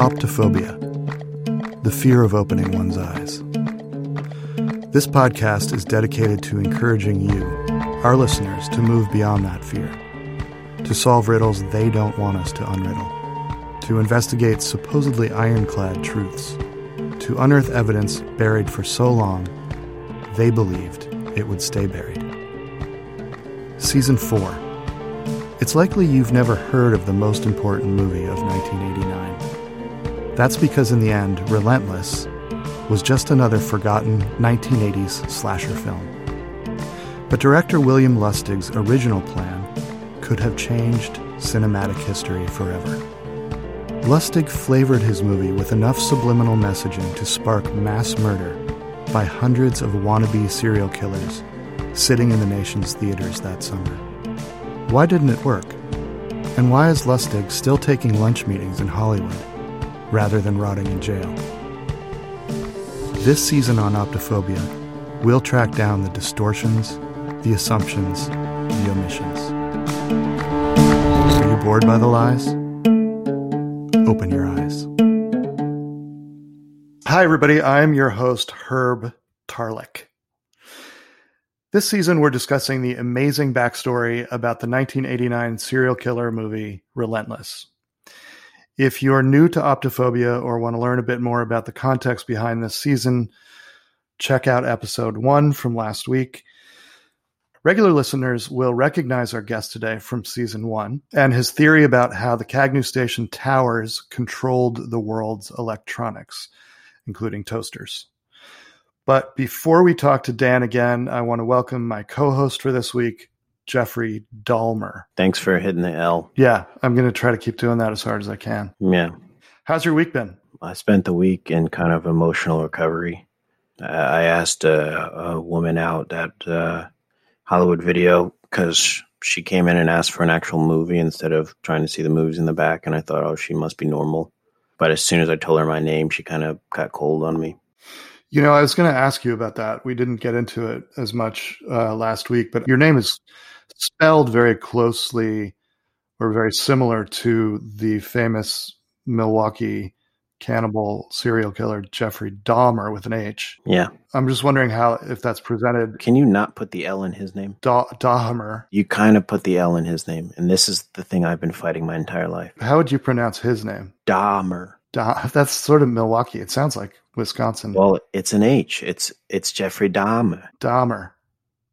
Optophobia, the fear of opening one's eyes. This podcast is dedicated to encouraging you, our listeners, to move beyond that fear, to solve riddles they don't want us to unriddle, to investigate supposedly ironclad truths, to unearth evidence buried for so long they believed it would stay buried. Season 4. It's likely you've never heard of the most important movie of 1989. That's because in the end, Relentless was just another forgotten 1980s slasher film. But director William Lustig's original plan could have changed cinematic history forever. Lustig flavored his movie with enough subliminal messaging to spark mass murder by hundreds of wannabe serial killers sitting in the nation's theaters that summer. Why didn't it work? And why is Lustig still taking lunch meetings in Hollywood rather than rotting in jail? This season on Optophobia, we'll track down the distortions, the assumptions, the omissions. Are you bored by the lies? Open your eyes. Hi, everybody. I'm your host, Herb Tarlek. This season, we're discussing the amazing backstory about the 1989 serial killer movie Relentless. If you're new to Optophobia or want to learn a bit more about the context behind this season, check out episode one from last week. Regular listeners will recognize our guest today from season one and his theory about how the Kagnew Station towers controlled the world's electronics, including toasters. But before we talk to Dan again, I want to welcome my co host for this week, Jeffrey Dahmer. Thanks for hitting the L. Yeah, I'm going to try to keep doing that as hard as I can. Yeah. How's your week been? I spent the week in kind of emotional recovery. I asked a, a woman out at uh, Hollywood Video because she came in and asked for an actual movie instead of trying to see the movies in the back. And I thought, oh, she must be normal. But as soon as I told her my name, she kind of got cold on me. You know, I was going to ask you about that. We didn't get into it as much uh, last week, but your name is spelled very closely or very similar to the famous Milwaukee cannibal serial killer Jeffrey Dahmer with an H. Yeah. I'm just wondering how if that's presented. Can you not put the L in his name? Da- Dahmer. You kind of put the L in his name, and this is the thing I've been fighting my entire life. How would you pronounce his name? Dahmer. Da- that's sort of Milwaukee. It sounds like Wisconsin. Well, it's an H. It's it's Jeffrey Dahmer. Dahmer.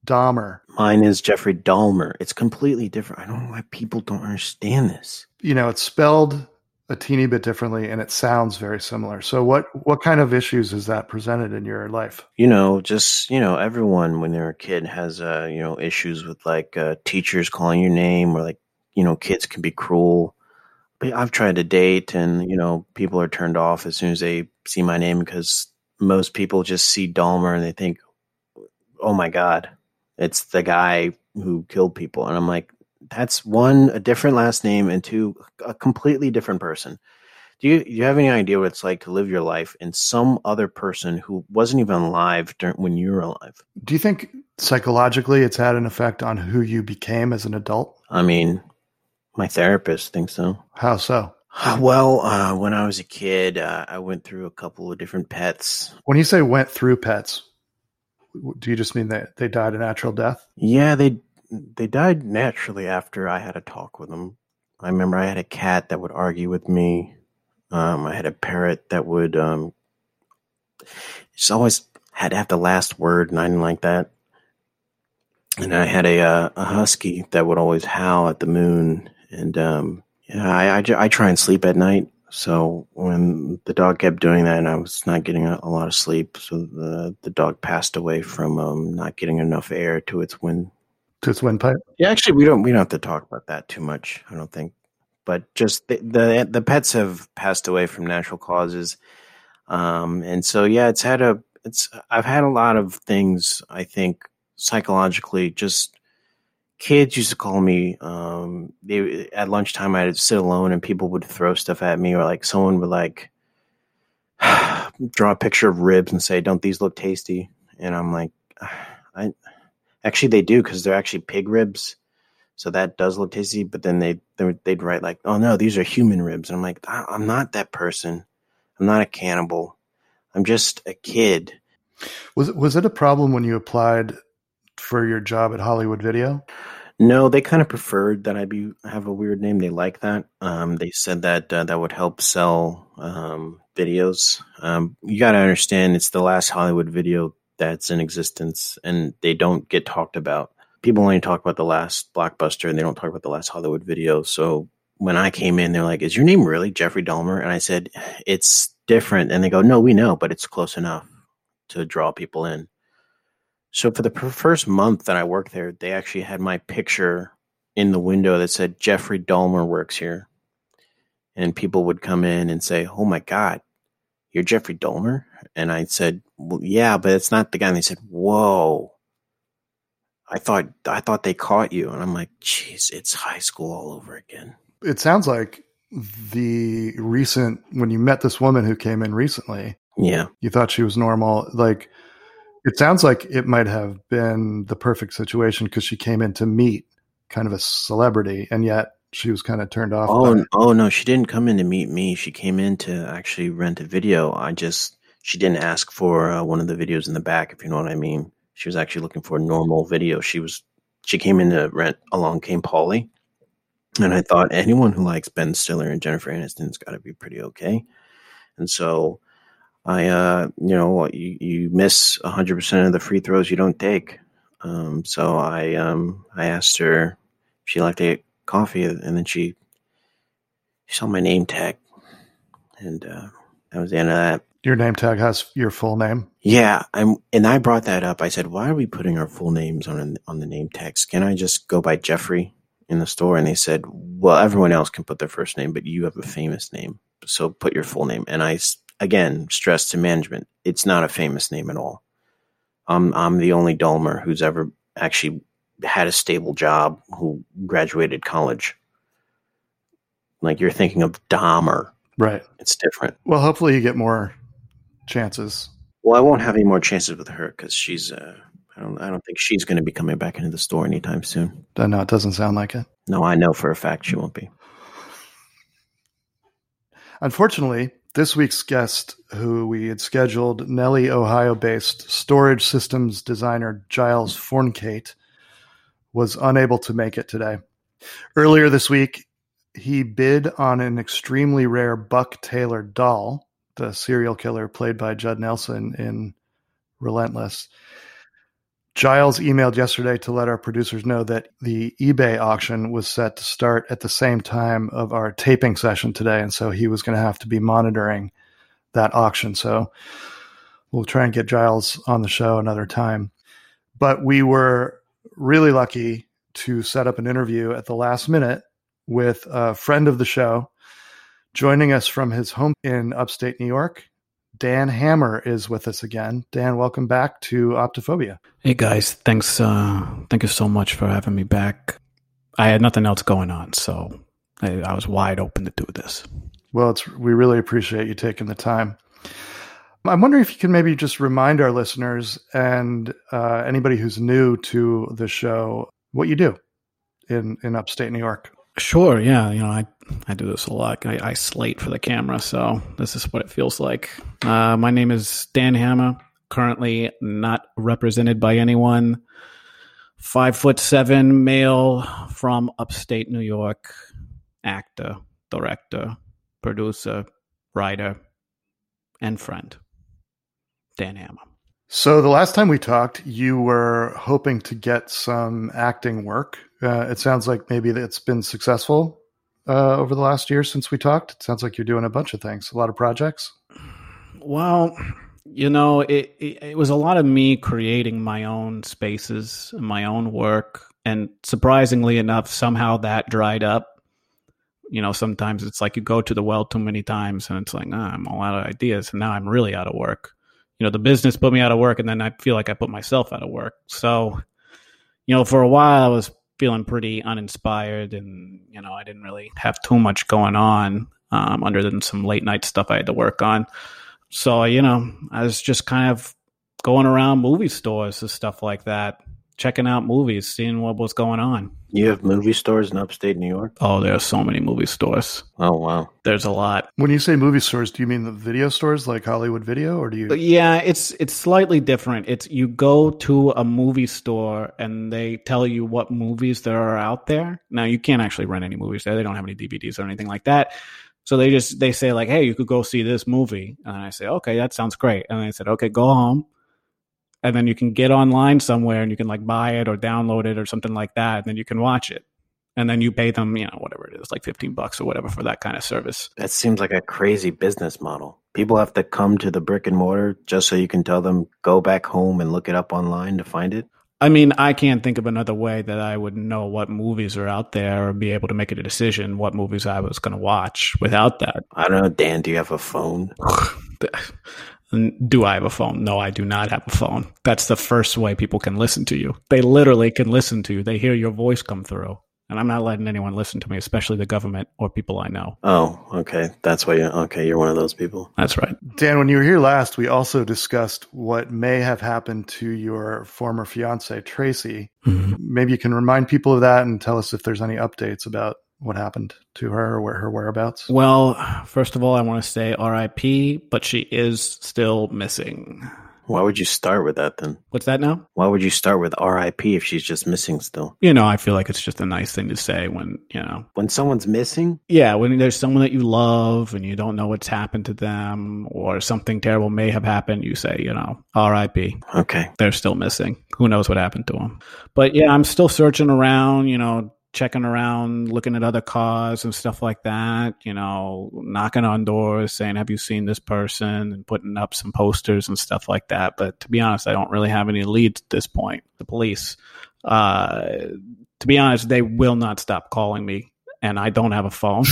Dahmer. Mine is Jeffrey Dahmer. It's completely different. I don't know why people don't understand this. You know, it's spelled a teeny bit differently and it sounds very similar. So what what kind of issues is that presented in your life? You know, just, you know, everyone when they're a kid has uh, you know, issues with like uh, teachers calling your name or like, you know, kids can be cruel. But I've tried to date and, you know, people are turned off as soon as they see my name because most people just see Dahmer and they think, "Oh my god, it's the guy who killed people." And I'm like, that's one a different last name and two a completely different person. Do you do you have any idea what it's like to live your life in some other person who wasn't even alive during, when you were alive? Do you think psychologically it's had an effect on who you became as an adult? I mean, my therapist thinks so. How so? Well, uh, when I was a kid, uh, I went through a couple of different pets. When you say went through pets, do you just mean that they died a natural death? Yeah, they they died naturally after I had a talk with them. I remember I had a cat that would argue with me. Um, I had a parrot that would um, just always had to have the last word, and I didn't like that. And I had a uh, a husky that would always howl at the moon, and um, yeah, I, I, I try and sleep at night. So when the dog kept doing that, and I was not getting a, a lot of sleep, so the the dog passed away from um, not getting enough air to its wind to its windpipe. Yeah, actually, we don't we don't have to talk about that too much. I don't think, but just the the, the pets have passed away from natural causes, um, and so yeah, it's had a it's I've had a lot of things. I think psychologically, just kids used to call me um, they, at lunchtime. I'd sit alone, and people would throw stuff at me, or like someone would like draw a picture of ribs and say, "Don't these look tasty?" And I'm like. I actually they do because they're actually pig ribs, so that does look tasty. But then they they'd write like, "Oh no, these are human ribs," and I'm like, I'm not that person. I'm not a cannibal. I'm just a kid. Was was it a problem when you applied for your job at Hollywood Video? No, they kind of preferred that I be have a weird name. They like that. Um, they said that uh, that would help sell um, videos. Um, you got to understand, it's the last Hollywood video that's in existence, and they don't get talked about. People only talk about the last blockbuster, and they don't talk about the last Hollywood video. So when I came in, they're like, "Is your name really Jeffrey Dahmer?" And I said, "It's different." And they go, "No, we know, but it's close enough to draw people in." So for the first month that I worked there, they actually had my picture in the window that said Jeffrey Dahmer works here. And people would come in and say, "Oh my god, you're Jeffrey Dahmer?" And I said, "Well, yeah, but it's not the guy." And they said, "Whoa." I thought I thought they caught you, and I'm like, "Jeez, it's high school all over again." It sounds like the recent when you met this woman who came in recently. Yeah, you thought she was normal. Like it sounds like it might have been the perfect situation because she came in to meet kind of a celebrity, and yet she was kind of turned off. Oh, oh no, she didn't come in to meet me. She came in to actually rent a video. I just she didn't ask for uh, one of the videos in the back, if you know what I mean. She was actually looking for a normal video. She was she came in to rent. Along came Polly, and I thought anyone who likes Ben Stiller and Jennifer Aniston's got to be pretty okay. And so I, uh, you know, you, you miss 100% of the free throws you don't take. Um, so I, um, I asked her if she liked to get coffee, and then she, she saw my name tag, and uh, that was the end of that. Your name tag has your full name. Yeah, I'm, and I brought that up. I said, "Why are we putting our full names on on the name tags? Can I just go by Jeffrey in the store?" And they said, "Well, everyone else can put their first name, but you have a famous name, so put your full name." And I again, stress to management. It's not a famous name at all. I'm I'm the only Dolmer who's ever actually had a stable job who graduated college. Like you're thinking of Dahmer. Right. It's different. Well, hopefully you get more chances. Well, I won't have any more chances with her because she's. Uh, I don't. I don't think she's going to be coming back into the store anytime soon. No, it doesn't sound like it. No, I know for a fact she won't be. Unfortunately, this week's guest, who we had scheduled, Nellie, Ohio based storage systems designer Giles Forncate, was unable to make it today. Earlier this week, he bid on an extremely rare Buck Taylor doll, the serial killer played by Judd Nelson in Relentless. Giles emailed yesterday to let our producers know that the eBay auction was set to start at the same time of our taping session today. And so he was going to have to be monitoring that auction. So we'll try and get Giles on the show another time. But we were really lucky to set up an interview at the last minute with a friend of the show joining us from his home in upstate New York, Dan Hammer is with us again. Dan, welcome back to Optophobia. Hey guys, thanks. Uh, thank you so much for having me back. I had nothing else going on, so I, I was wide open to do this. Well, it's we really appreciate you taking the time. I'm wondering if you can maybe just remind our listeners and uh, anybody who's new to the show what you do in in upstate New York. Sure. Yeah. You know, I, I do this a lot. I, I slate for the camera. So this is what it feels like. Uh, my name is Dan Hammer, currently not represented by anyone. Five foot seven male from upstate New York, actor, director, producer, writer, and friend. Dan Hammer. So the last time we talked, you were hoping to get some acting work. Uh, it sounds like maybe it's been successful uh, over the last year since we talked. It sounds like you're doing a bunch of things, a lot of projects. Well, you know, it, it, it was a lot of me creating my own spaces, my own work, and surprisingly enough, somehow that dried up. You know, sometimes it's like you go to the well too many times, and it's like, oh, I'm all out of ideas, and now I'm really out of work you know the business put me out of work and then i feel like i put myself out of work. So you know for a while i was feeling pretty uninspired and you know i didn't really have too much going on um, other than some late night stuff i had to work on. So you know i was just kind of going around movie stores and stuff like that, checking out movies, seeing what was going on. You have movie stores in upstate New York? Oh, there are so many movie stores. Oh, wow. There's a lot. When you say movie stores, do you mean the video stores like Hollywood Video, or do you? Yeah, it's it's slightly different. It's you go to a movie store and they tell you what movies there are out there. Now you can't actually rent any movies there. They don't have any DVDs or anything like that. So they just they say like, "Hey, you could go see this movie," and I say, "Okay, that sounds great." And they said, "Okay, go home." And then you can get online somewhere and you can like buy it or download it or something like that and then you can watch it and then you pay them you know whatever it is like 15 bucks or whatever for that kind of service That seems like a crazy business model. People have to come to the brick and mortar just so you can tell them go back home and look it up online to find it. i mean i can't think of another way that i would know what movies are out there or be able to make a decision what movies i was going to watch without that I don't know, Dan, do you have a phone? do i have a phone? No i do not have a phone. That's the first way people can listen to you. They literally can listen to you. They hear your voice come through. And i'm not letting anyone listen to me especially the government or people i know. Oh, okay. That's why you okay, you're one of those people. that's right. Dan, when you were here last, we also discussed what may have happened to your former fiance, Tracy. Mm-hmm. Maybe you can remind people of that and tell us if there's any updates about what happened to her or where her whereabouts. Well, first of all, I want to say RIP, but she is still missing. Why would you start with that then? What's that now? Why would you start with RIP if she's just missing still? You know, I feel like it's just a nice thing to say when, you know, When someone's missing? yeah, when there's someone that you love and you don't know what's happened to them or something terrible may have happened, you say, you know, RIP. Okay. They're still missing. Who knows what happened to them? But yeah, I'm still searching around, you know, checking around, looking at other cars and stuff like that, you know, knocking on doors saying, Have you seen this person? and putting up some posters and stuff like that. But to be honest, I don't really have any leads at this point. The police, uh, to be honest, they will not stop calling me, and I don't have a phone.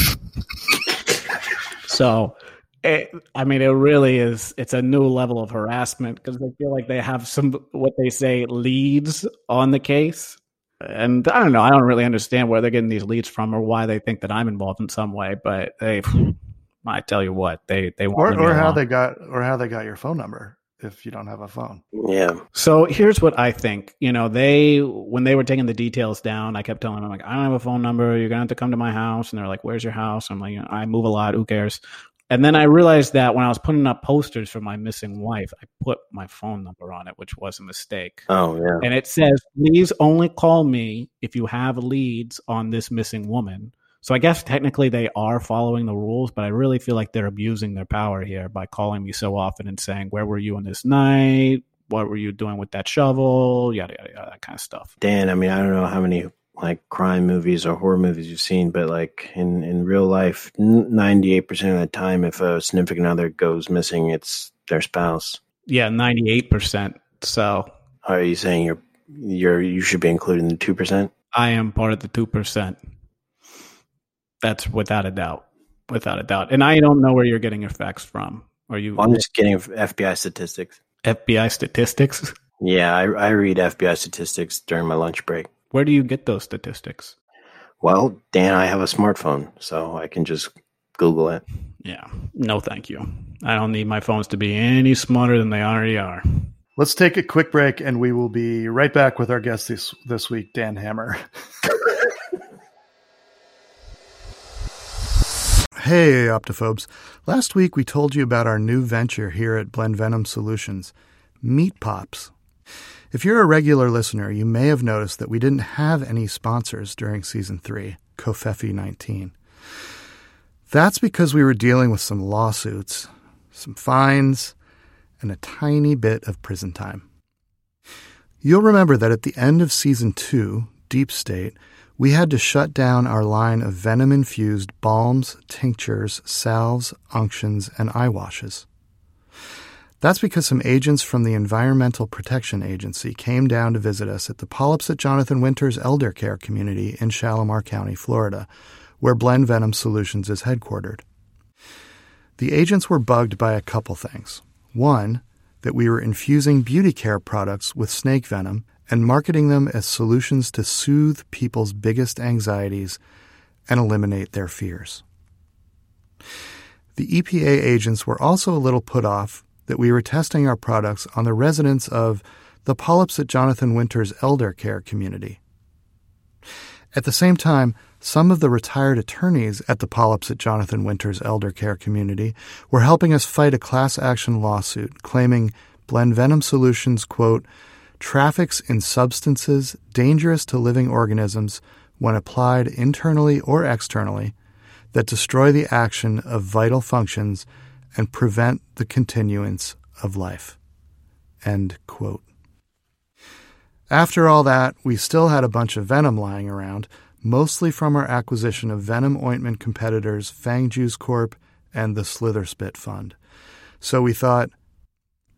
so, it, I mean, it really is. It's a new level of harassment because they feel like they have some what they say leads on the case, and I don't know. I don't really understand where they're getting these leads from or why they think that I'm involved in some way. But they, I tell you what, they they Or, want or how they got or how they got your phone number if you don't have a phone. Yeah. So here's what I think. You know, they when they were taking the details down, I kept telling them like, I don't have a phone number. You're gonna have to come to my house. And they're like, Where's your house? I'm like, I move a lot. Who cares? And then I realized that when I was putting up posters for my missing wife, I put my phone number on it, which was a mistake. Oh yeah. And it says, please only call me if you have leads on this missing woman. So I guess technically they are following the rules, but I really feel like they're abusing their power here by calling me so often and saying, Where were you on this night? What were you doing with that shovel? Yada, yada, yada, that kind of stuff. Dan, I mean, I don't know how many like crime movies or horror movies you've seen, but like in in real life, ninety eight percent of the time, if a significant other goes missing, it's their spouse. Yeah, 98%. So Are you saying you're you're you should be included in the two percent? I am part of the 2%. That's without a doubt. Without a doubt. And I don't know where you're getting your facts from. Are you I'm just getting FBI statistics. FBI statistics? Yeah, I, I read FBI statistics during my lunch break. Where do you get those statistics? Well, Dan, I have a smartphone, so I can just Google it. Yeah. No, thank you. I don't need my phones to be any smarter than they already are. Let's take a quick break and we will be right back with our guest this this week, Dan Hammer. Hey, Optophobes. Last week we told you about our new venture here at Blend Venom Solutions, Meat Pops. If you're a regular listener, you may have noticed that we didn't have any sponsors during season 3, Covfefe 19. That's because we were dealing with some lawsuits, some fines, and a tiny bit of prison time. You'll remember that at the end of season 2, Deep State, we had to shut down our line of venom infused balms, tinctures, salves, unctions, and eye washes. That's because some agents from the Environmental Protection Agency came down to visit us at the Polyps at Jonathan Winters Elder Care Community in Shalimar County, Florida, where Blend Venom Solutions is headquartered. The agents were bugged by a couple things. One, that we were infusing beauty care products with snake venom and marketing them as solutions to soothe people's biggest anxieties and eliminate their fears. The EPA agents were also a little put off that we were testing our products on the residents of the Polyps at Jonathan Winter's elder care community. At the same time, some of the retired attorneys at the Polyps at Jonathan Winter's elder care community were helping us fight a class action lawsuit claiming Blend Venom Solutions, quote, traffics in substances dangerous to living organisms when applied internally or externally that destroy the action of vital functions and prevent the continuance of life. End quote. After all that, we still had a bunch of venom lying around, mostly from our acquisition of venom ointment competitors Fang Juice Corp and the Slitherspit Fund. So we thought,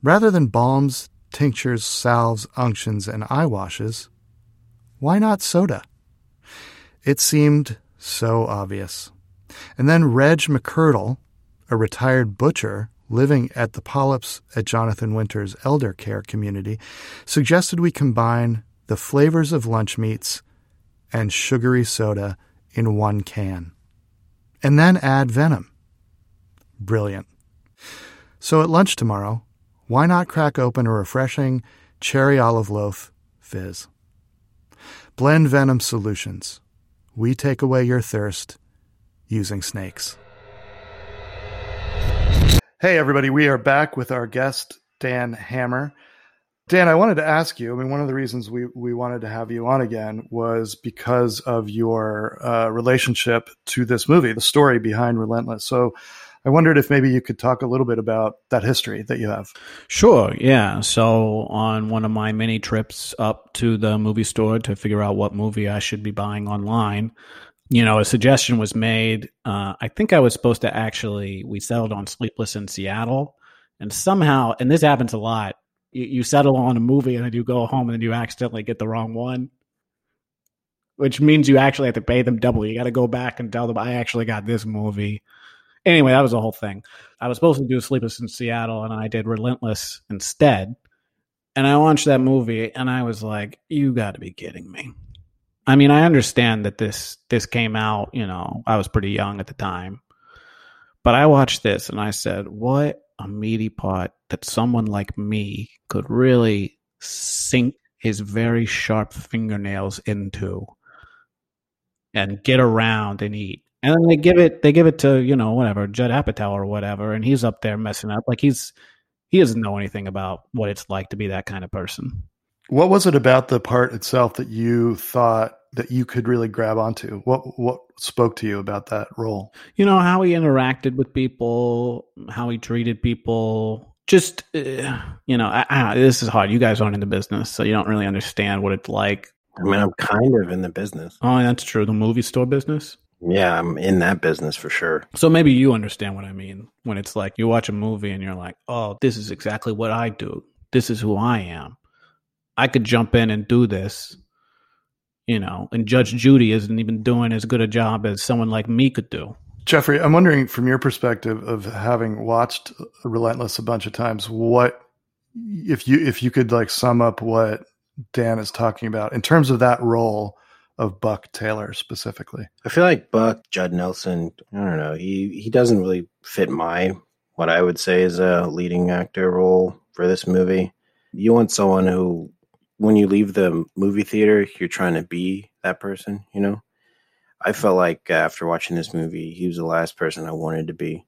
rather than balms, tinctures, salves, unctions, and eye washes, why not soda? It seemed so obvious. And then Reg McCurdle, a retired butcher living at the Polyps at Jonathan Winter's elder care community, suggested we combine the flavors of lunch meats and sugary soda in one can. And then add venom. Brilliant. So at lunch tomorrow, why not crack open a refreshing cherry olive loaf fizz? Blend Venom Solutions. We take away your thirst using snakes. Hey, everybody, we are back with our guest, Dan Hammer. Dan, I wanted to ask you. I mean, one of the reasons we, we wanted to have you on again was because of your uh, relationship to this movie, the story behind Relentless. So I wondered if maybe you could talk a little bit about that history that you have. Sure, yeah. So, on one of my many trips up to the movie store to figure out what movie I should be buying online, you know, a suggestion was made. Uh, I think I was supposed to actually, we settled on Sleepless in Seattle. And somehow, and this happens a lot, you, you settle on a movie and then you go home and then you accidentally get the wrong one, which means you actually have to pay them double. You got to go back and tell them, I actually got this movie. Anyway, that was the whole thing. I was supposed to do Sleepless in Seattle and I did Relentless instead. And I watched that movie and I was like, you got to be kidding me. I mean, I understand that this this came out, you know, I was pretty young at the time. But I watched this and I said, what a meaty pot that someone like me could really sink his very sharp fingernails into and get around and eat. And then they give it they give it to, you know, whatever, Judd Apatow or whatever, and he's up there messing up. Like he's he doesn't know anything about what it's like to be that kind of person. What was it about the part itself that you thought that you could really grab onto? What what spoke to you about that role? You know how he interacted with people, how he treated people. Just uh, you know, I, I, this is hard. You guys aren't in the business, so you don't really understand what it's like. I mean, I'm kind of in the business. Oh, that's true. The movie store business. Yeah, I'm in that business for sure. So maybe you understand what I mean when it's like you watch a movie and you're like, "Oh, this is exactly what I do. This is who I am." I could jump in and do this, you know, and Judge Judy isn't even doing as good a job as someone like me could do. Jeffrey, I'm wondering from your perspective of having watched Relentless a bunch of times, what if you if you could like sum up what Dan is talking about in terms of that role of Buck Taylor specifically? I feel like Buck Judd Nelson, I don't know, he he doesn't really fit my what I would say is a leading actor role for this movie. You want someone who when you leave the movie theater, you're trying to be that person, you know? I felt like after watching this movie, he was the last person I wanted to be.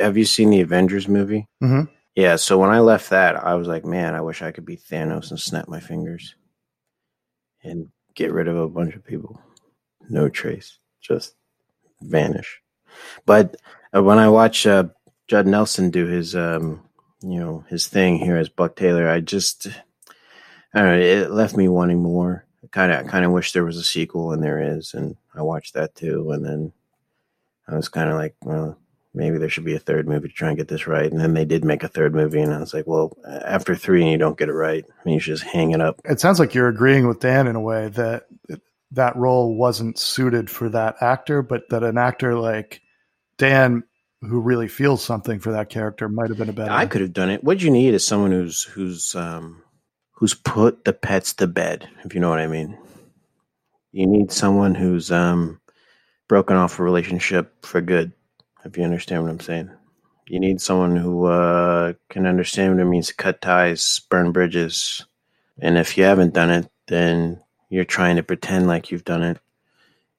Have you seen the Avengers movie? Mm-hmm. Yeah, so when I left that, I was like, man, I wish I could be Thanos and snap my fingers and get rid of a bunch of people. No trace, just vanish. But uh, when I watch uh, Judd Nelson do his, um, you know, his thing here as Buck Taylor, I just I don't know, it left me wanting more. Kind of, kind of wish there was a sequel, and there is, and I watched that too. And then I was kind of like, well, maybe there should be a third movie to try and get this right. And then they did make a third movie, and I was like, well, after three and you don't get it right, I mean, you should just hang it up. It sounds like you're agreeing with Dan in a way that that role wasn't suited for that actor, but that an actor like Dan who really feels something for that character might have been a better. I could have done it. What you need is someone who's who's um, who's put the pets to bed, if you know what I mean. You need someone who's um, broken off a relationship for good, if you understand what I'm saying. You need someone who uh, can understand what it means to cut ties, burn bridges. And if you haven't done it, then you're trying to pretend like you've done it.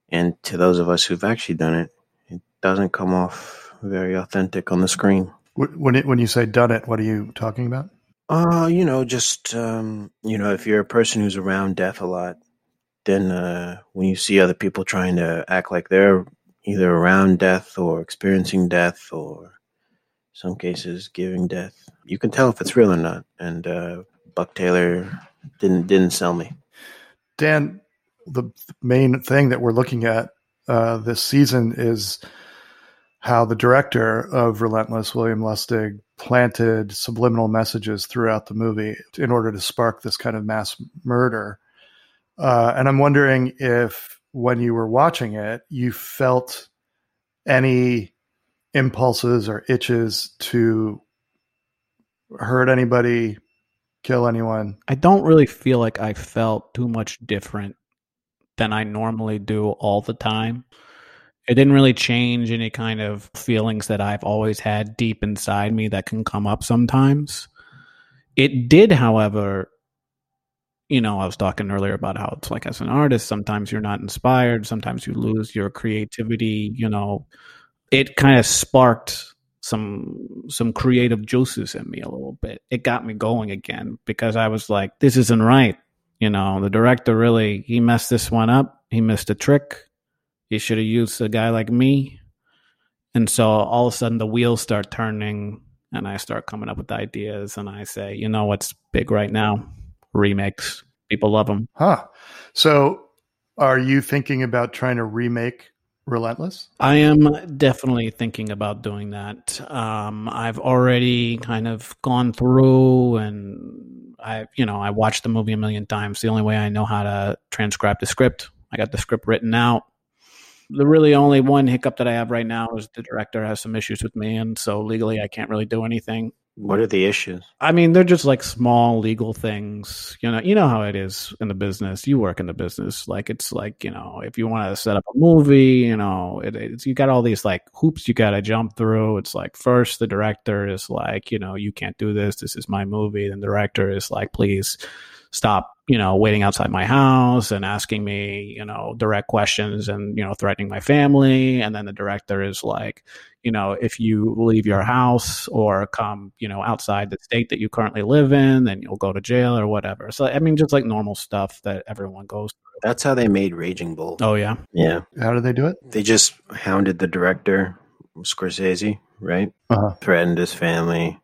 And to those of us who've actually done it, it doesn't come off very authentic on the screen. When it, when you say done it, what are you talking about? Uh, you know, just um, you know, if you're a person who's around death a lot, then uh, when you see other people trying to act like they're either around death or experiencing death or some cases giving death, you can tell if it's real or not. And uh, Buck Taylor didn't didn't sell me. Dan, the main thing that we're looking at uh, this season is how the director of Relentless, William Lustig, planted subliminal messages throughout the movie in order to spark this kind of mass murder. Uh, and I'm wondering if when you were watching it, you felt any impulses or itches to hurt anybody, kill anyone. I don't really feel like I felt too much different than I normally do all the time it didn't really change any kind of feelings that I've always had deep inside me that can come up sometimes. It did, however, you know, I was talking earlier about how it's like as an artist, sometimes you're not inspired, sometimes you lose your creativity, you know. It kind of sparked some some creative juices in me a little bit. It got me going again because I was like, this isn't right. You know, the director really he messed this one up. He missed a trick you should have used a guy like me. And so all of a sudden the wheels start turning and I start coming up with ideas and I say, you know what's big right now? Remakes. People love them. Huh. So are you thinking about trying to remake Relentless? I am definitely thinking about doing that. Um, I've already kind of gone through and I, you know, I watched the movie a million times. The only way I know how to transcribe the script, I got the script written out the really only one hiccup that I have right now is the director has some issues with me, and so legally I can't really do anything. What are the issues? I mean, they're just like small legal things. You know, you know how it is in the business. You work in the business. Like it's like you know, if you want to set up a movie, you know, it, it's you got all these like hoops you got to jump through. It's like first the director is like, you know, you can't do this. This is my movie. Then the director is like, please stop you know, waiting outside my house and asking me, you know, direct questions and, you know, threatening my family. And then the director is like, you know, if you leave your house or come, you know, outside the state that you currently live in, then you'll go to jail or whatever. So, I mean, just like normal stuff that everyone goes through. That's how they made Raging Bull. Oh, yeah. Yeah. How did they do it? They just hounded the director, Scorsese, right? Uh-huh. Threatened his family.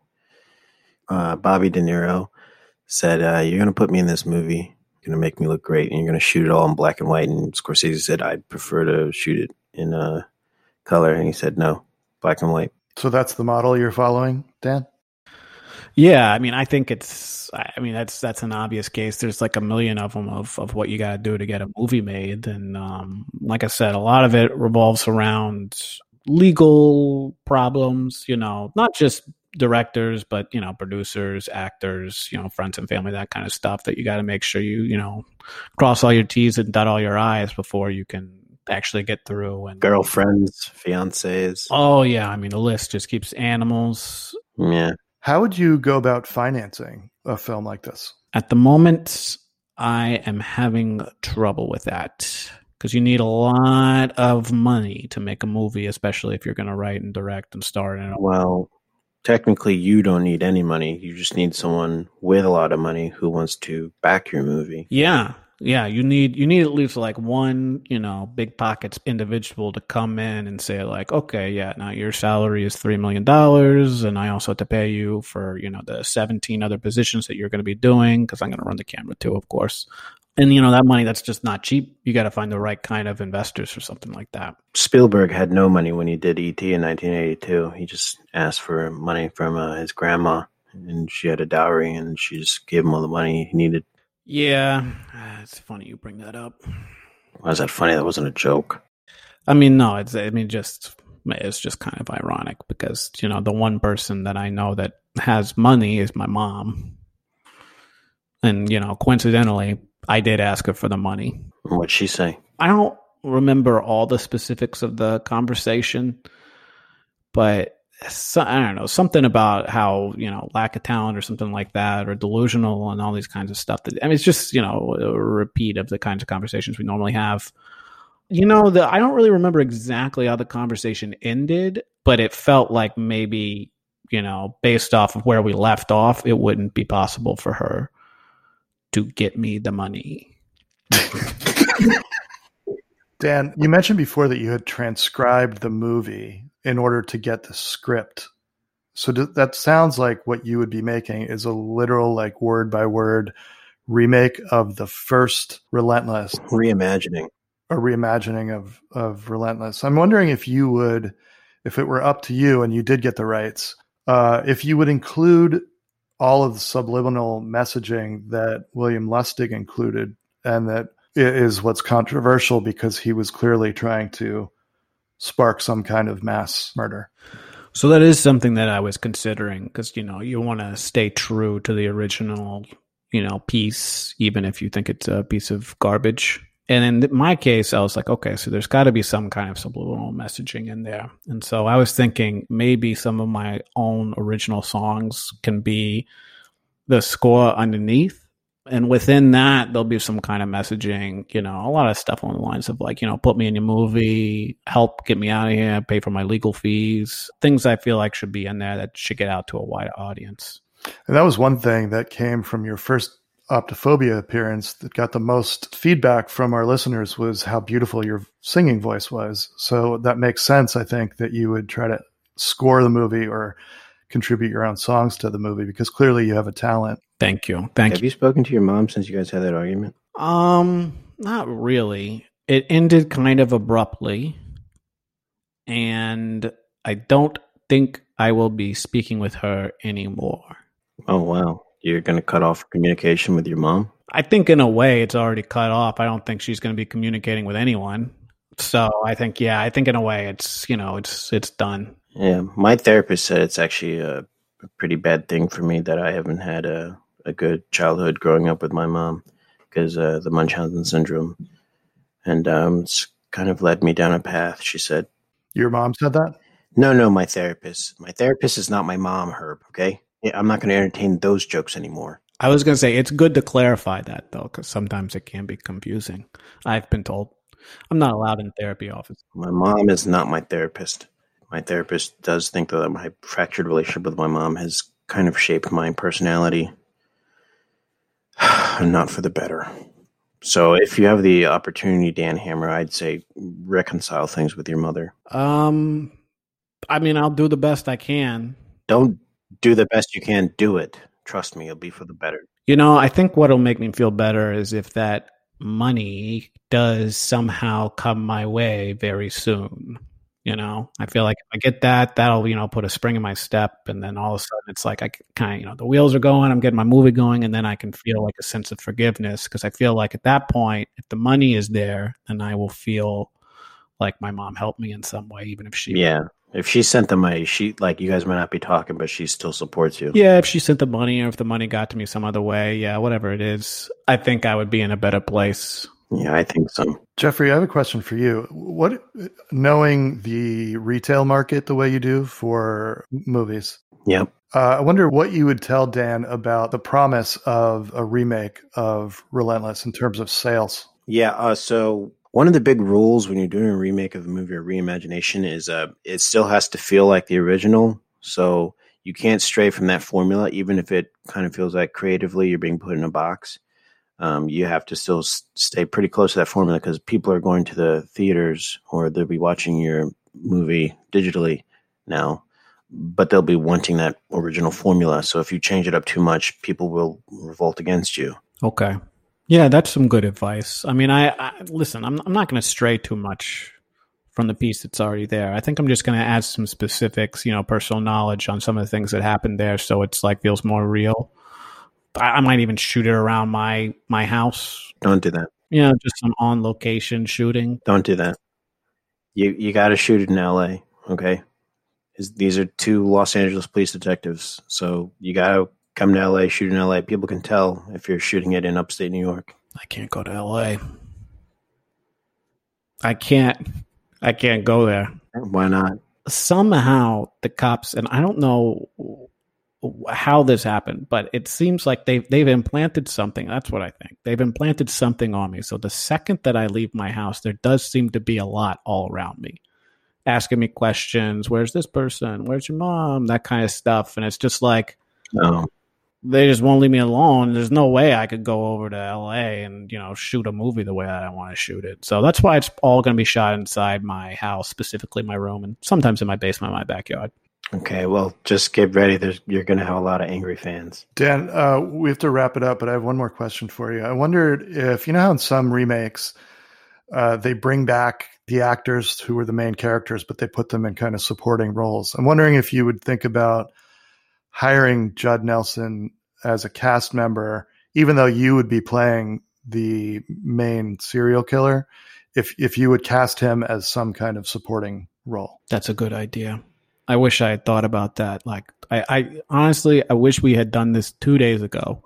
Uh, Bobby De Niro said, uh, "You're going to put me in this movie. You're going to make me look great, and you're going to shoot it all in black and white." And Scorsese said, "I'd prefer to shoot it in uh, color," and he said, "No, black and white." So that's the model you're following, Dan. Yeah, I mean, I think it's. I mean, that's that's an obvious case. There's like a million of them of of what you got to do to get a movie made, and um, like I said, a lot of it revolves around legal problems. You know, not just directors, but you know, producers, actors, you know, friends and family, that kind of stuff that you got to make sure you, you know, cross all your T's and dot all your I's before you can actually get through and girlfriends, fiancés. Oh yeah, I mean the list just keeps animals. Yeah. How would you go about financing a film like this? At the moment, I am having trouble with that because you need a lot of money to make a movie, especially if you're going to write and direct and star in it. Well, technically you don't need any money. You just need someone with a lot of money who wants to back your movie. Yeah. Yeah, you need you need at least like one, you know, big pockets individual to come in and say like, okay, yeah, now your salary is three million dollars, and I also have to pay you for you know the seventeen other positions that you're going to be doing because I'm going to run the camera too, of course and you know that money that's just not cheap. You got to find the right kind of investors for something like that. Spielberg had no money when he did E.T. in 1982 he just asked for money from uh, his grandma and she had a dowry and she just gave him all the money he needed. Yeah. It's funny you bring that up. Why is that funny? That wasn't a joke. I mean no it's i mean just it's just kind of ironic because you know the one person that i know that has money is my mom. And you know coincidentally I did ask her for the money. What'd she say? I don't remember all the specifics of the conversation, but so, I don't know something about how you know lack of talent or something like that, or delusional and all these kinds of stuff. That I mean, it's just you know a repeat of the kinds of conversations we normally have. You know, the I don't really remember exactly how the conversation ended, but it felt like maybe you know, based off of where we left off, it wouldn't be possible for her to get me the money. Dan, you mentioned before that you had transcribed the movie in order to get the script. So that sounds like what you would be making is a literal, like word by word remake of the first Relentless, reimagining, a reimagining of of Relentless. I'm wondering if you would, if it were up to you and you did get the rights, uh, if you would include all of the subliminal messaging that William Lustig included, and that is what's controversial because he was clearly trying to spark some kind of mass murder. So that is something that I was considering because you know you want to stay true to the original you know piece, even if you think it's a piece of garbage and in my case, I was like, okay, so there's got to be some kind of subliminal messaging in there. And so I was thinking maybe some of my own original songs can be the score underneath. And within that, there'll be some kind of messaging, you know, a lot of stuff on the lines of like, you know, put me in your movie, help get me out of here, pay for my legal fees, things I feel like should be in there that should get out to a wider audience. And that was one thing that came from your first Optophobia appearance that got the most feedback from our listeners was how beautiful your singing voice was. So that makes sense, I think, that you would try to score the movie or contribute your own songs to the movie because clearly you have a talent. Thank you. Thank have you. Have you spoken to your mom since you guys had that argument? Um, not really. It ended kind of abruptly. And I don't think I will be speaking with her anymore. Oh wow. You're going to cut off communication with your mom? I think in a way it's already cut off. I don't think she's going to be communicating with anyone. So I think yeah, I think in a way it's, you know, it's it's done. Yeah, my therapist said it's actually a, a pretty bad thing for me that I haven't had a a good childhood growing up with my mom because uh, the Munchausen syndrome, and um, it's kind of led me down a path. She said, "Your mom said that." No, no, my therapist. My therapist is not my mom, Herb. Okay, I'm not going to entertain those jokes anymore. I was going to say it's good to clarify that though, because sometimes it can be confusing. I've been told I'm not allowed in therapy office. My mom is not my therapist. My therapist does think that my fractured relationship with my mom has kind of shaped my personality, not for the better. So, if you have the opportunity, Dan Hammer, I'd say reconcile things with your mother. Um, I mean, I'll do the best I can. Don't do the best you can. Do it. Trust me, it'll be for the better. You know, I think what'll make me feel better is if that money does somehow come my way very soon. You know, I feel like if I get that, that'll, you know, put a spring in my step. And then all of a sudden it's like I kind of, you know, the wheels are going, I'm getting my movie going. And then I can feel like a sense of forgiveness because I feel like at that point, if the money is there, then I will feel like my mom helped me in some way, even if she. Yeah. If she sent the money, she like you guys might not be talking, but she still supports you. Yeah, if she sent the money or if the money got to me some other way, yeah, whatever it is, I think I would be in a better place. Yeah, I think so. Jeffrey, I have a question for you. What knowing the retail market the way you do for movies? Yep. Uh, I wonder what you would tell Dan about the promise of a remake of Relentless in terms of sales. Yeah. Uh, so one of the big rules when you're doing a remake of a movie or reimagination is uh, it still has to feel like the original. So you can't stray from that formula, even if it kind of feels like creatively you're being put in a box. Um, you have to still stay pretty close to that formula because people are going to the theaters or they'll be watching your movie digitally now, but they'll be wanting that original formula. So if you change it up too much, people will revolt against you. Okay. Yeah, that's some good advice. I mean, I, I listen. I'm I'm not going to stray too much from the piece that's already there. I think I'm just going to add some specifics, you know, personal knowledge on some of the things that happened there, so it's like feels more real. I, I might even shoot it around my my house. Don't do that. You know, just some on location shooting. Don't do that. You you got to shoot it in L.A. Okay, these are two Los Angeles police detectives, so you got to come to LA, shoot in LA. People can tell if you're shooting it in upstate New York. I can't go to LA. I can't. I can't go there. Why not? somehow the cops, and I don't know how this happened, but it seems like they've they've implanted something. That's what I think. They've implanted something on me. So the second that I leave my house, there does seem to be a lot all around me, asking me questions. Where's this person? Where's your mom? That kind of stuff. And it's just like, No. They just won't leave me alone. There's no way I could go over to LA and you know shoot a movie the way that I want to shoot it. So that's why it's all going to be shot inside my house, specifically my room, and sometimes in my basement, my backyard. Okay, well, just get ready. There's you're going to have a lot of angry fans. Dan, uh, we have to wrap it up, but I have one more question for you. I wondered if you know how in some remakes uh, they bring back the actors who were the main characters, but they put them in kind of supporting roles. I'm wondering if you would think about hiring Judd Nelson as a cast member, even though you would be playing the main serial killer, if if you would cast him as some kind of supporting role. That's a good idea. I wish I had thought about that. Like, I, I honestly, I wish we had done this two days ago.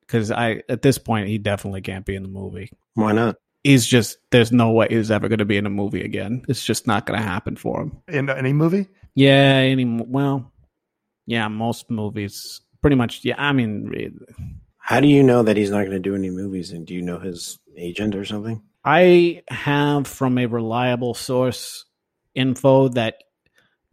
Because I, at this point, he definitely can't be in the movie. Why not? He's just, there's no way he's ever going to be in a movie again. It's just not going to happen for him. In any movie? Yeah, any, well, yeah, most movies, pretty much. Yeah, I mean, How do you know that he's not going to do any movies? And do you know his agent or something? I have from a reliable source info that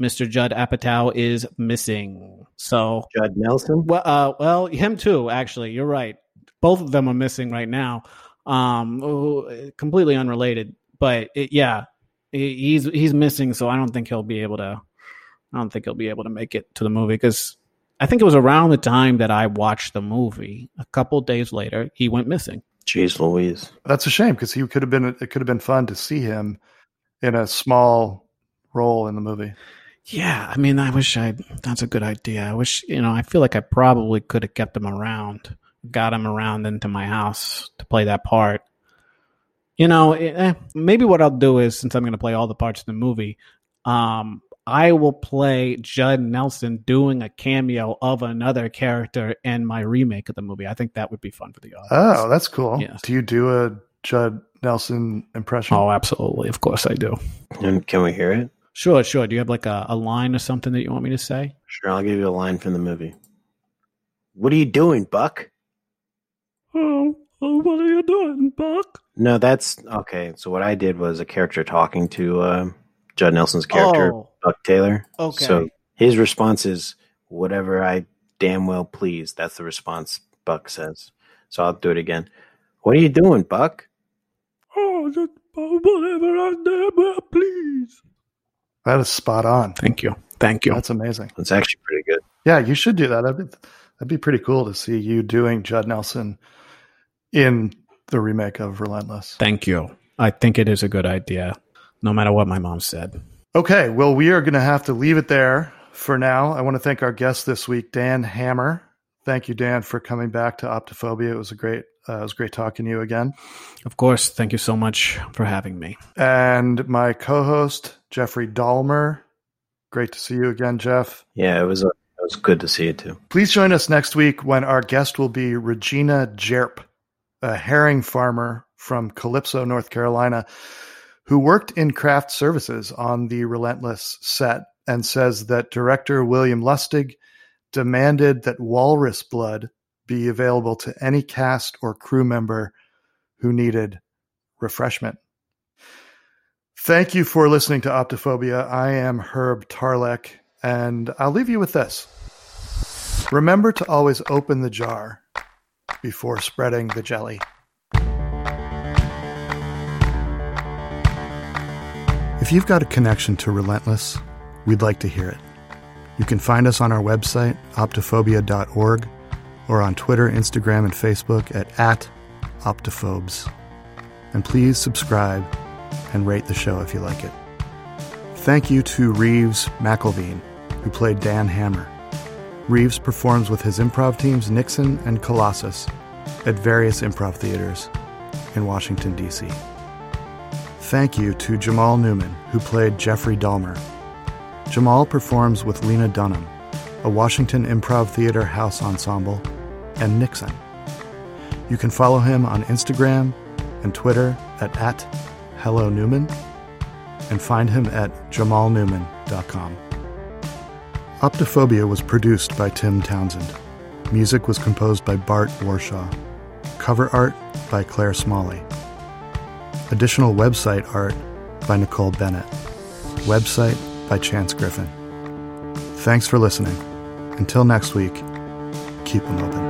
Mr. Judd Apatow is missing. So Judd Nelson. Well, uh, well, him too. Actually, you're right. Both of them are missing right now. Um, oh, completely unrelated, but it, yeah, he's he's missing. So I don't think he'll be able to. I don't think he'll be able to make it to the movie because I think it was around the time that I watched the movie. A couple days later, he went missing. Jeez Louise. That's a shame because he could have been. It could have been fun to see him in a small role in the movie. Yeah, I mean, I wish I. That's a good idea. I wish you know. I feel like I probably could have kept him around, got him around into my house to play that part. You know, eh, maybe what I'll do is since I'm going to play all the parts in the movie, um, I will play Judd Nelson doing a cameo of another character in my remake of the movie. I think that would be fun for the audience. Oh, that's cool. Yes. Do you do a Judd Nelson impression? Oh, absolutely. Of course I do. And can we hear it? Sure, sure. Do you have like a, a line or something that you want me to say? Sure, I'll give you a line from the movie. What are you doing, Buck? Oh, oh what are you doing, Buck? No, that's okay. So what I did was a character talking to uh, Judd Nelson's character, Oh, Buck Taylor. okay. So his response is whatever I damn well please. That's the response Buck says. So I'll do it again. What are you doing, Buck? Oh, just oh, whatever I damn well please. That is spot on. Thank you. Thank you. That's amazing. That's actually pretty good. Yeah, you should do that. That'd be, that'd be pretty cool to see you doing Judd Nelson in the remake of Relentless. Thank you. I think it is a good idea, no matter what my mom said. Okay, well, we are going to have to leave it there for now. I want to thank our guest this week, Dan Hammer. Thank you, Dan, for coming back to Optophobia. It was a great, uh, it was great talking to you again. Of course, thank you so much for having me. And my co-host Jeffrey Dahmer. Great to see you again, Jeff. Yeah, it was. A, it was good to see you too. Please join us next week when our guest will be Regina Jerp, a herring farmer from Calypso, North Carolina, who worked in craft services on the Relentless set and says that director William Lustig demanded that walrus blood be available to any cast or crew member who needed refreshment. Thank you for listening to Optophobia. I am Herb Tarlek, and I'll leave you with this. Remember to always open the jar before spreading the jelly. If you've got a connection to Relentless, we'd like to hear it. You can find us on our website, optophobia.org, or on Twitter, Instagram, and Facebook at, at optophobes. And please subscribe and rate the show if you like it. Thank you to Reeves McElveen, who played Dan Hammer. Reeves performs with his improv teams Nixon and Colossus at various improv theaters in Washington, D.C. Thank you to Jamal Newman, who played Jeffrey Dahmer. Jamal performs with Lena Dunham, a Washington Improv Theater house ensemble, and Nixon. You can follow him on Instagram and Twitter at, at Hello Newman. and find him at jamalnewman.com. Optophobia was produced by Tim Townsend. Music was composed by Bart Warshaw. Cover art by Claire Smalley. Additional website art by Nicole Bennett. Website by Chance Griffin. Thanks for listening. Until next week, keep them open.